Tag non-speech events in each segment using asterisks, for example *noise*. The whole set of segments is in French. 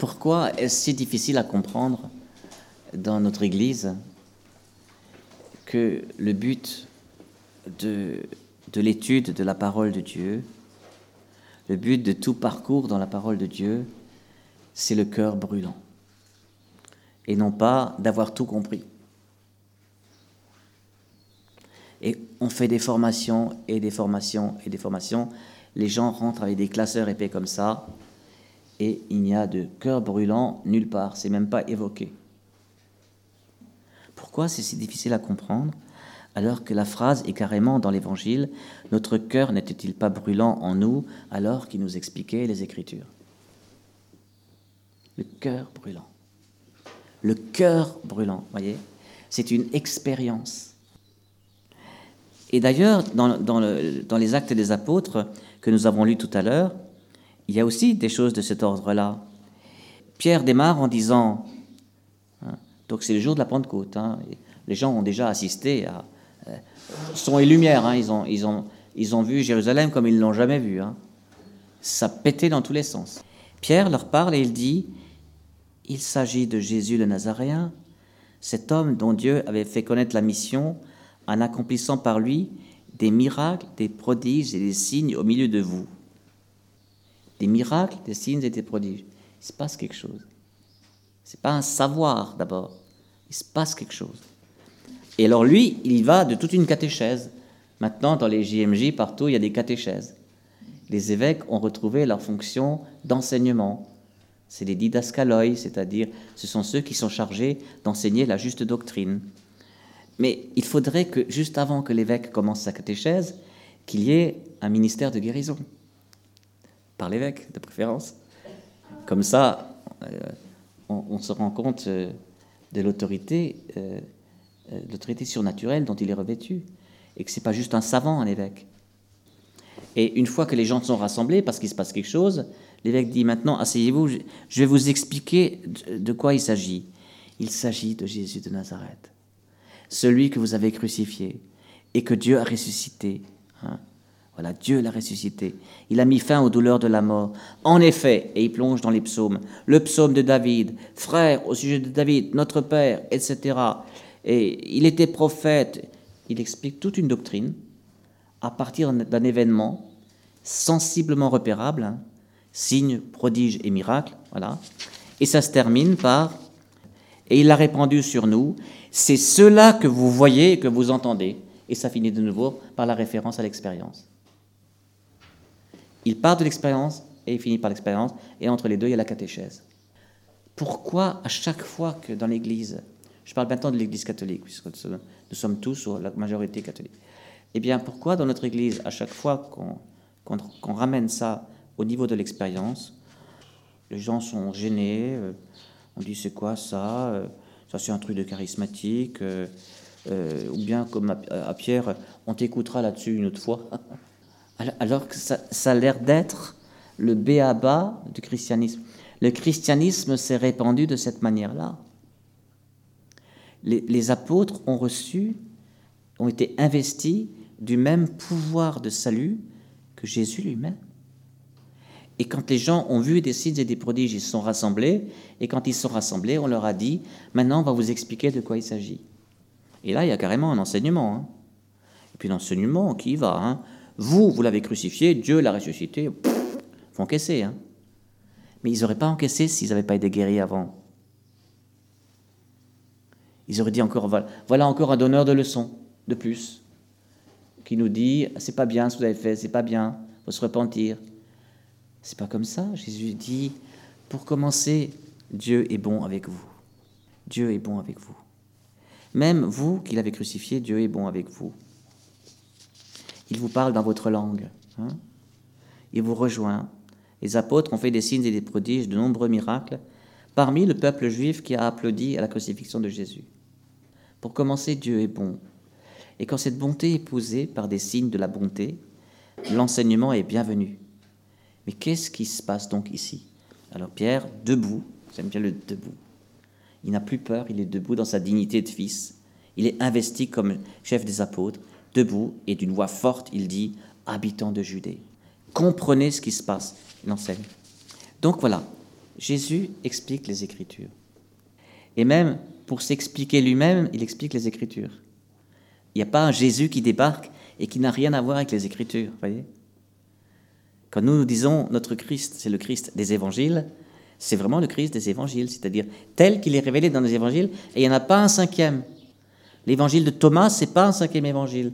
Pourquoi est-ce si difficile à comprendre dans notre Église que le but de, de l'étude de la parole de Dieu, le but de tout parcours dans la parole de Dieu, c'est le cœur brûlant, et non pas d'avoir tout compris. Et on fait des formations et des formations et des formations. Les gens rentrent avec des classeurs épais comme ça, et il n'y a de cœur brûlant nulle part, c'est même pas évoqué. Pourquoi c'est si difficile à comprendre alors que la phrase est carrément dans l'Évangile Notre cœur n'était-il pas brûlant en nous alors qu'il nous expliquait les Écritures? Le cœur brûlant. Le cœur brûlant, voyez C'est une expérience. Et d'ailleurs, dans, dans, les actes des apôtres que nous avons lus tout à l'heure, il y a aussi des choses de cet ordre-là. Pierre démarre en disant, hein, donc c'est le jour de la Pentecôte, hein, les gens ont déjà assisté à euh, son et lumière, hein, ils, ont, ils, ont, ils ont vu Jérusalem comme ils ne l'ont jamais vu. Ça pétait dans tous les sens. Pierre leur parle et il dit, il s'agit de Jésus le Nazaréen, cet homme dont Dieu avait fait connaître la mission en accomplissant par lui des miracles, des prodiges et des signes au milieu de vous. Des miracles, des signes et des prodiges. Il se passe quelque chose. Ce n'est pas un savoir d'abord. Il se passe quelque chose. Et alors lui, il va de toute une catéchèse. Maintenant, dans les JMJ, partout, il y a des catéchèses. Les évêques ont retrouvé leur fonction d'enseignement. C'est les didascaloi, c'est-à-dire ce sont ceux qui sont chargés d'enseigner la juste doctrine. Mais il faudrait que, juste avant que l'évêque commence sa catéchèse, qu'il y ait un ministère de guérison, par l'évêque de préférence. Comme ça, euh, on, se rend compte euh, de l'autorité, euh, l'autorité surnaturelle dont il est revêtu, et que c'est pas juste un savant, un évêque. Et une fois que les gens sont rassemblés, parce qu'il se passe quelque chose, l'évêque dit maintenant, asseyez-vous, je vais vous expliquer de quoi il s'agit. Il s'agit de Jésus de Nazareth celui que vous avez crucifié et que Dieu a ressuscité. Hein. Dieu l'a ressuscité. Il a mis fin aux douleurs de la mort. En effet, et il plonge dans les psaumes, le psaume de David, frère au sujet de David, notre Père, etc. Et il était prophète. Il explique toute une doctrine à partir d'un événement sensiblement repérable, hein. signe, prodige et miracle, voilà. Et ça se termine par et il l'a répandu sur nous. C'est cela que vous voyez et que vous entendez. Et ça finit de nouveau par la référence à l'expérience. Il part de l'expérience et il finit par l'expérience, et entre les deux, il y a la catéchèse. Pourquoi à chaque fois que dans l'Église, je parle maintenant de l'Église catholique, puisque nous sommes tous, ou la majorité catholique, eh bien pourquoi dans notre Église, à chaque fois qu'on ramène ça au niveau de l'expérience, les gens sont gênés, euh, on dit c'est quoi ça euh, Ça c'est un truc de charismatique. Euh, ou bien comme à, Pierre, on t'écoutera là-dessus une autre fois. *laughs* Alors que ça, a l'air d'être le béaba du christianisme. Le christianisme s'est répandu de cette manière-là. Les, apôtres ont reçu, ont été investis du même pouvoir de salut que Jésus lui-même. Et quand les gens ont vu des signes et des prodiges, ils se sont rassemblés. Et quand ils se sont rassemblés, on leur a dit, maintenant on va vous expliquer de quoi il s'agit. Et là, il y a carrément un enseignement. Hein. Et puis l'enseignement qui va. Hein. Vous, vous l'avez crucifié, Dieu l'a ressuscité. Il faut encaisser. Hein. Mais ils n'auraient pas encaissé s'ils n'avaient pas été guéris avant. Ils auraient dit encore, voilà encore un donneur de leçons, de plus, qui nous dit, c'est pas bien ce que vous avez fait, c'est pas bien, faut se repentir. C'est pas comme ça. Jésus dit, pour commencer, Dieu est bon avec vous. Dieu est bon avec vous. Même vous qui l'avez crucifié, Dieu est bon avec vous. Il vous parle dans votre langue. Hein. Il vous rejoint. Les apôtres ont fait des signes et des prodiges, de nombreux miracles, parmi le peuple juif qui a applaudi à la crucifixion de Jésus. Pour commencer, Dieu est bon. Et quand cette bonté est posée par des signes de la bonté, l'enseignement est bienvenu. Mais qu'est-ce qui se passe donc ici? Alors Pierre, debout, j'aime bien le debout, il n'a plus peur, il est debout dans sa dignité de fils, il est investi comme chef des apôtres, debout, et d'une voix forte, il dit, habitants de Judée, comprenez ce qui se passe, il enseigne. Donc voilà, Jésus explique les Écritures. Et même pour s'expliquer lui-même, il explique les Écritures. Il n'y a pas un Jésus qui débarque et qui n'a rien à voir avec les Écritures, voyez Quand nous nous disons notre Christ, c'est le Christ des Évangiles, c'est vraiment le Christ des Évangiles, c'est-à-dire tel qu'il est révélé dans les Évangiles, et il n'y en a pas un cinquième. L'évangile de Thomas, c'est pas un cinquième évangile.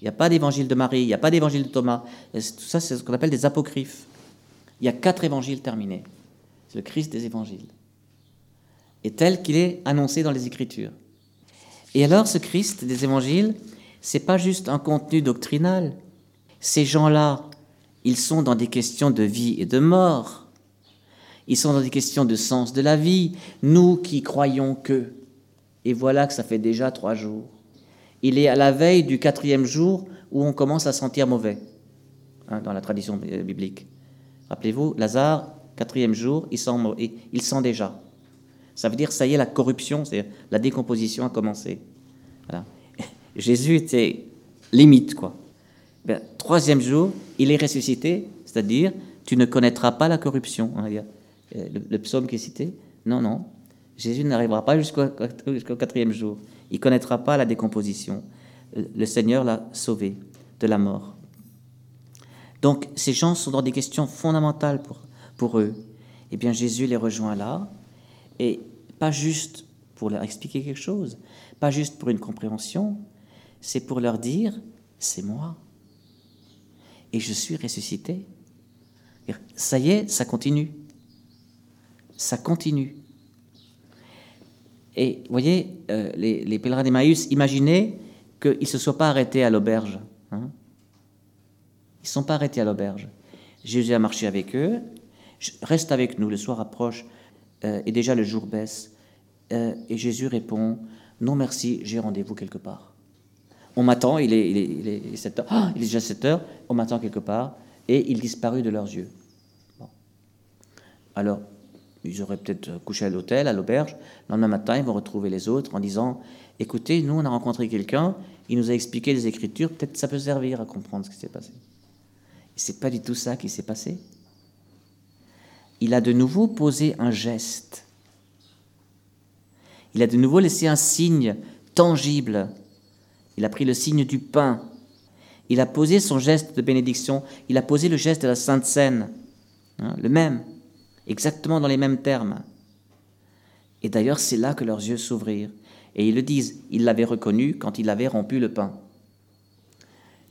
Il n'y a pas d'évangile de Marie, il n'y a pas d'évangile de Thomas. tout ça, c'est ce qu'on appelle des apocryphes. Il y a quatre évangiles terminés. C'est le Christ des évangiles. Et tel qu'il est annoncé dans les Écritures. Et alors, ce Christ des évangiles, c'est pas juste un contenu doctrinal. Ces gens-là, ils sont dans des questions de vie et de mort. Ils sont dans des questions de sens de la vie. Nous qui croyons que. Et voilà que ça fait déjà trois jours. Il est à la veille du quatrième jour où on commence à sentir mauvais, hein, dans la tradition biblique. Rappelez-vous, Lazare, quatrième jour, il sent, il sent déjà. Ça veut dire, ça y est, la corruption, c'est la décomposition a commencé. *laughs* Jésus était limite, quoi. Ben, troisième jour, il est ressuscité, c'est-à-dire, tu ne connaîtras pas la corruption. Hein, le, le, psaume qui est cité, non, non, Jésus n'arrivera pas jusqu'au quatrième jour. Il connaîtra pas la décomposition. Le Seigneur l'a sauvé de la mort. Donc ces gens sont dans des questions fondamentales pour, pour eux. Eh bien Jésus les rejoint là, et pas juste pour leur expliquer quelque chose, pas juste pour une compréhension, c'est pour leur dire, c'est moi. Et je suis ressuscité. Ça y est, ça continue. Ça continue. Et vous voyez, euh, les, pèlerins d'Emmaüs imaginaient qu'ils ne se soient pas arrêtés à l'auberge. Hein. Ils ne sont pas arrêtés à l'auberge. Jésus a marché avec eux. Reste avec nous, le soir approche euh, et déjà le jour baisse. Euh, et Jésus répond Non, merci, j'ai rendez-vous quelque part. On m'attend, il est, il, est, 7 heures. Il est déjà 7 heures, on m'attend quelque part. Et il disparut de leurs yeux. Alors, ils auraient peut-être couché à l'hôtel, à l'auberge. Le lendemain matin, ils vont retrouver les autres en disant Écoutez, nous, on a rencontré quelqu'un, il nous a expliqué les Écritures, peut-être ça peut servir à comprendre ce qui s'est passé. Et c'est pas du tout ça qui s'est passé. Il a de nouveau posé un geste. Il a de nouveau laissé un signe tangible. Il a pris le signe du pain. Il a posé son geste de bénédiction. Il a posé le geste de la Sainte Seine. Hein, le même exactement dans les mêmes termes. Et d'ailleurs, c'est là que leurs yeux s'ouvrirent. Et ils le disent, ils l'avaient reconnu quand il avait rompu le pain.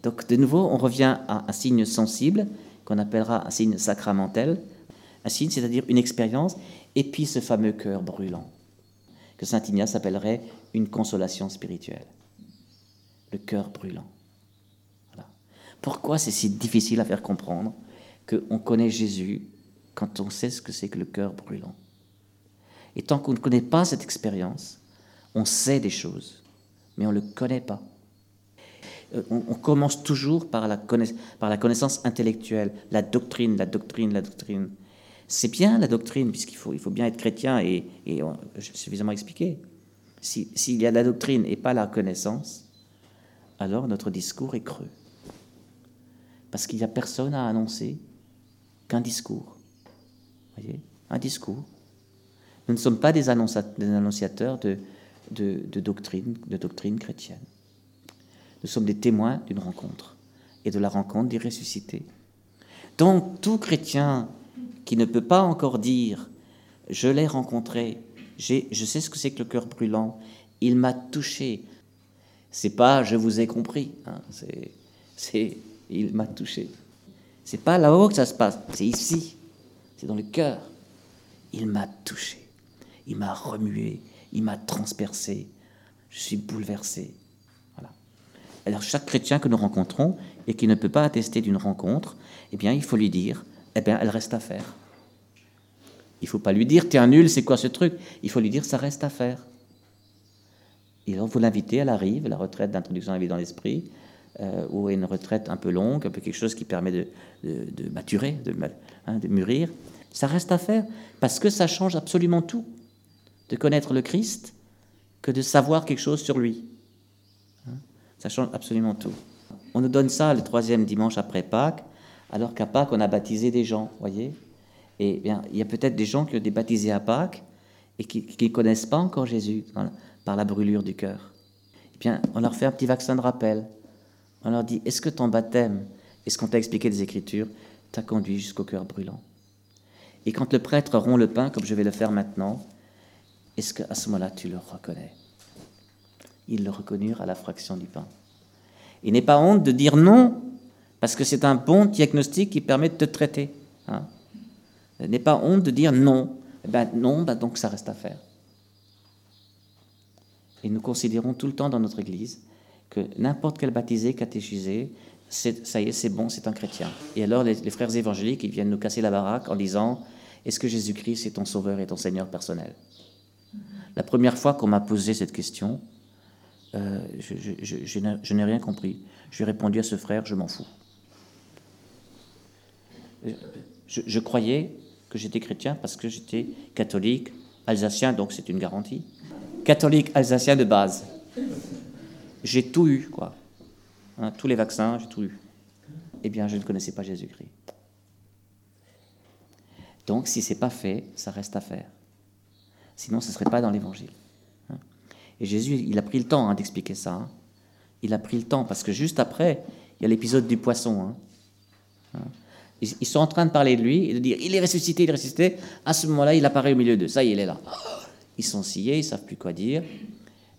Donc de nouveau, on revient à un signe sensible, qu'on appellera un signe sacramentel, un signe, c'est-à-dire une expérience, et puis ce fameux cœur brûlant, que Saint Ignace appellerait une consolation spirituelle. Le cœur brûlant. Pourquoi c'est si difficile à faire comprendre qu'on connaît Jésus, quand on sait ce que c'est que le cœur brûlant. Et tant qu'on ne connaît pas cette expérience, on sait des choses, mais on ne le connaît pas. Euh, on, commence toujours par la, connaissance intellectuelle, la doctrine, la doctrine, la doctrine. C'est bien la doctrine, puisqu'il faut, bien être chrétien et, et suffisamment expliqué. S'il y a la doctrine et pas la connaissance, alors notre discours est creux. Parce qu'il n'y a personne à annoncer qu'un discours voyez Un discours. Nous ne sommes pas des, annonciateurs de, de, doctrine, de doctrine chrétienne. Nous sommes des témoins d'une rencontre et de la rencontre des ressuscités. Donc tout chrétien qui ne peut pas encore dire je l'ai rencontré, je sais ce que c'est que le cœur brûlant, il m'a touché. C'est pas je vous ai compris, hein, c'est il m'a touché. C'est pas là-haut que ça se passe, c'est ici c'est dans le cœur. Il m'a touché, il m'a remué, il m'a transpercé. Je suis bouleversé. Voilà. Alors chaque chrétien que nous rencontrons et qui ne peut pas attester d'une rencontre, eh bien il faut lui dire, eh bien elle reste à faire. Il faut pas lui dire, t'es un nul, c'est quoi ce truc? Il faut lui dire, ça reste à faire. Et alors vous l'invitez, elle arrive, la retraite d'introduction à la vie dans l'esprit, euh, ou une retraite un peu longue, un peu quelque chose qui permet de, de, maturer, de, hein, de mûrir. Ça reste à faire parce que ça change absolument tout de connaître le Christ que de savoir quelque chose sur lui. Hein, ça change absolument tout. On nous donne ça le troisième dimanche après Pâques, alors qu'à Pâques, on a baptisé des gens, voyez Et bien, il y a peut-être des gens qui ont été baptisés à Pâques et qui ne connaissent pas encore Jésus par la brûlure du cœur. Eh bien, on leur fait un petit vaccin de rappel. On leur dit, est-ce que ton baptême, est-ce qu'on t'a expliqué des Écritures, t'a conduit jusqu'au cœur brûlant? Et quand le prêtre rompt le pain, comme je vais le faire maintenant, est-ce qu'à ce, moment-là, tu le reconnais? Ils le reconnurent à la fraction du pain. Il n'est pas honte de dire non, parce que c'est un bon diagnostic qui permet de te traiter. Hein. Il n'est pas honte de dire non. Eh ben non, ben donc ça reste à faire. Et nous considérons tout le temps dans notre Église que n'importe quel baptisé, catéchisé, ça y est, c'est bon, c'est un chrétien. Et alors les, frères évangéliques, ils viennent nous casser la baraque en disant, est-ce que Jésus-Christ est ton sauveur et ton Seigneur personnel? La première fois qu'on m'a posé cette question, euh, je, n'ai rien compris. Je lui ai répondu à ce frère, je m'en fous. Je, croyais que j'étais chrétien parce que j'étais catholique, alsacien, donc c'est une garantie. Catholique, alsacien de base. J'ai tout eu, quoi. Hein, tous les vaccins, j'ai tout eu. Eh bien, je ne connaissais pas Jésus-Christ. Donc, si c'est pas fait, ça reste à faire. Sinon, ce ne serait pas dans l'Évangile. Hein. Et Jésus, il a pris le temps hein, d'expliquer ça. Il a pris le temps, parce que juste après, il y a l'épisode du poisson. Ils sont en train de parler de lui et de dire il est ressuscité, il est ressuscité. À ce moment-là, il apparaît au milieu d'eux. Ça il est là. Ils sont sciés, ils savent plus quoi dire.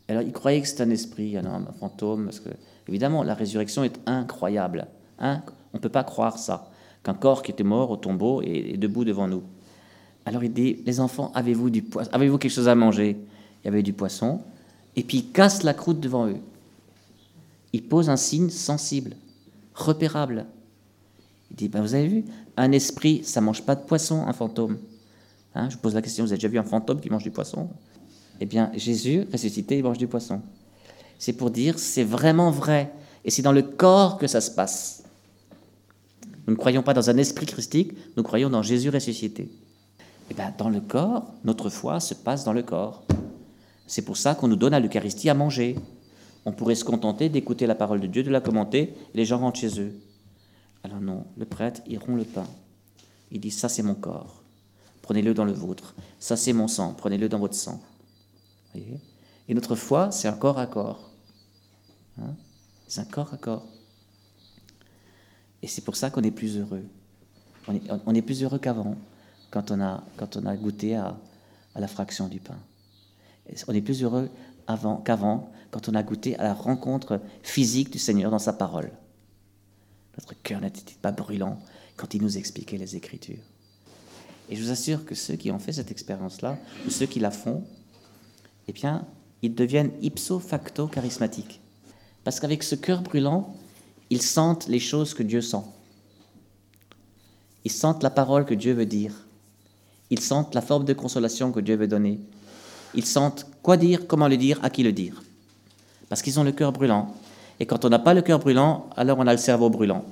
Alors, ils croyaient que c'était un esprit, un, fantôme, parce que, évidemment, la résurrection est incroyable. On ne peut pas croire ça, qu'un corps qui était mort au tombeau est, debout devant nous. Alors, il dit les enfants, avez-vous du Avez-vous quelque chose à manger? Il y avait du poisson. Et puis, il casse la croûte devant eux. Il pose un signe sensible, repérable. Il dit, ben, vous avez vu, un esprit, ça mange pas de poisson, un fantôme. Hein, je pose la question, vous avez déjà vu un fantôme qui mange du poisson? Eh bien, Jésus, ressuscité, il mange du poisson. C'est pour dire, c'est vraiment vrai. Et c'est dans le corps que ça se passe. Nous ne croyons pas dans un esprit christique, nous croyons dans Jésus ressuscité. Eh bien, dans le corps, notre foi se passe dans le corps. C'est pour ça qu'on nous donne à l'Eucharistie à manger. On pourrait se contenter d'écouter la parole de Dieu, de la commenter, et les gens rentrent chez eux. Alors non, le prêtre, il rompt le pain. Il dit, ça c'est mon corps, prenez-le dans le vôtre. Ça c'est mon sang, prenez-le dans votre sang. Et notre foi, c'est un corps à corps. Hein c'est un corps à corps. Et c'est pour ça qu'on est plus heureux. On est, plus heureux qu'avant, quand, on a, goûté à, à la fraction du pain. On est plus heureux avant, qu'avant, quand on a goûté à la rencontre physique du Seigneur dans sa parole. Notre cœur n'était pas brûlant quand il nous expliquait les Écritures? Et je vous assure que ceux qui ont fait cette expérience-là, ou ceux qui la font, eh bien, ils deviennent ipso facto charismatiques. Parce qu'avec ce cœur brûlant, ils sentent les choses que Dieu sent. Ils sentent la parole que Dieu veut dire. Ils sentent la forme de consolation que Dieu veut donner. Ils sentent quoi dire, comment le dire, à qui le dire. Parce qu'ils ont le cœur brûlant. Et quand on n'a pas le cœur brûlant, alors on a le cerveau brûlant.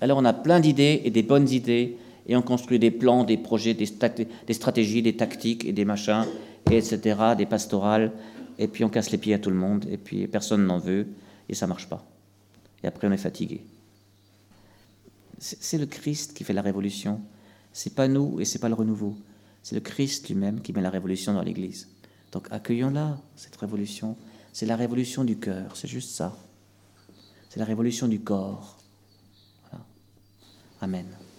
Alors on a plein d'idées et des bonnes idées, et on construit des plans, des projets, des, stratégies, des tactiques et des machins, etc., des pastorales, et puis on casse les pieds à tout le monde, et puis personne n'en veut, et ça marche pas. Et après on est fatigué. C'est le Christ qui fait la révolution. C'est pas nous et c'est pas le renouveau. C'est le Christ lui-même qui met la révolution dans l'Église. Donc accueillons-la, cette révolution. C'est la révolution du cœur, c'est juste ça. C'est la révolution du corps. Amen.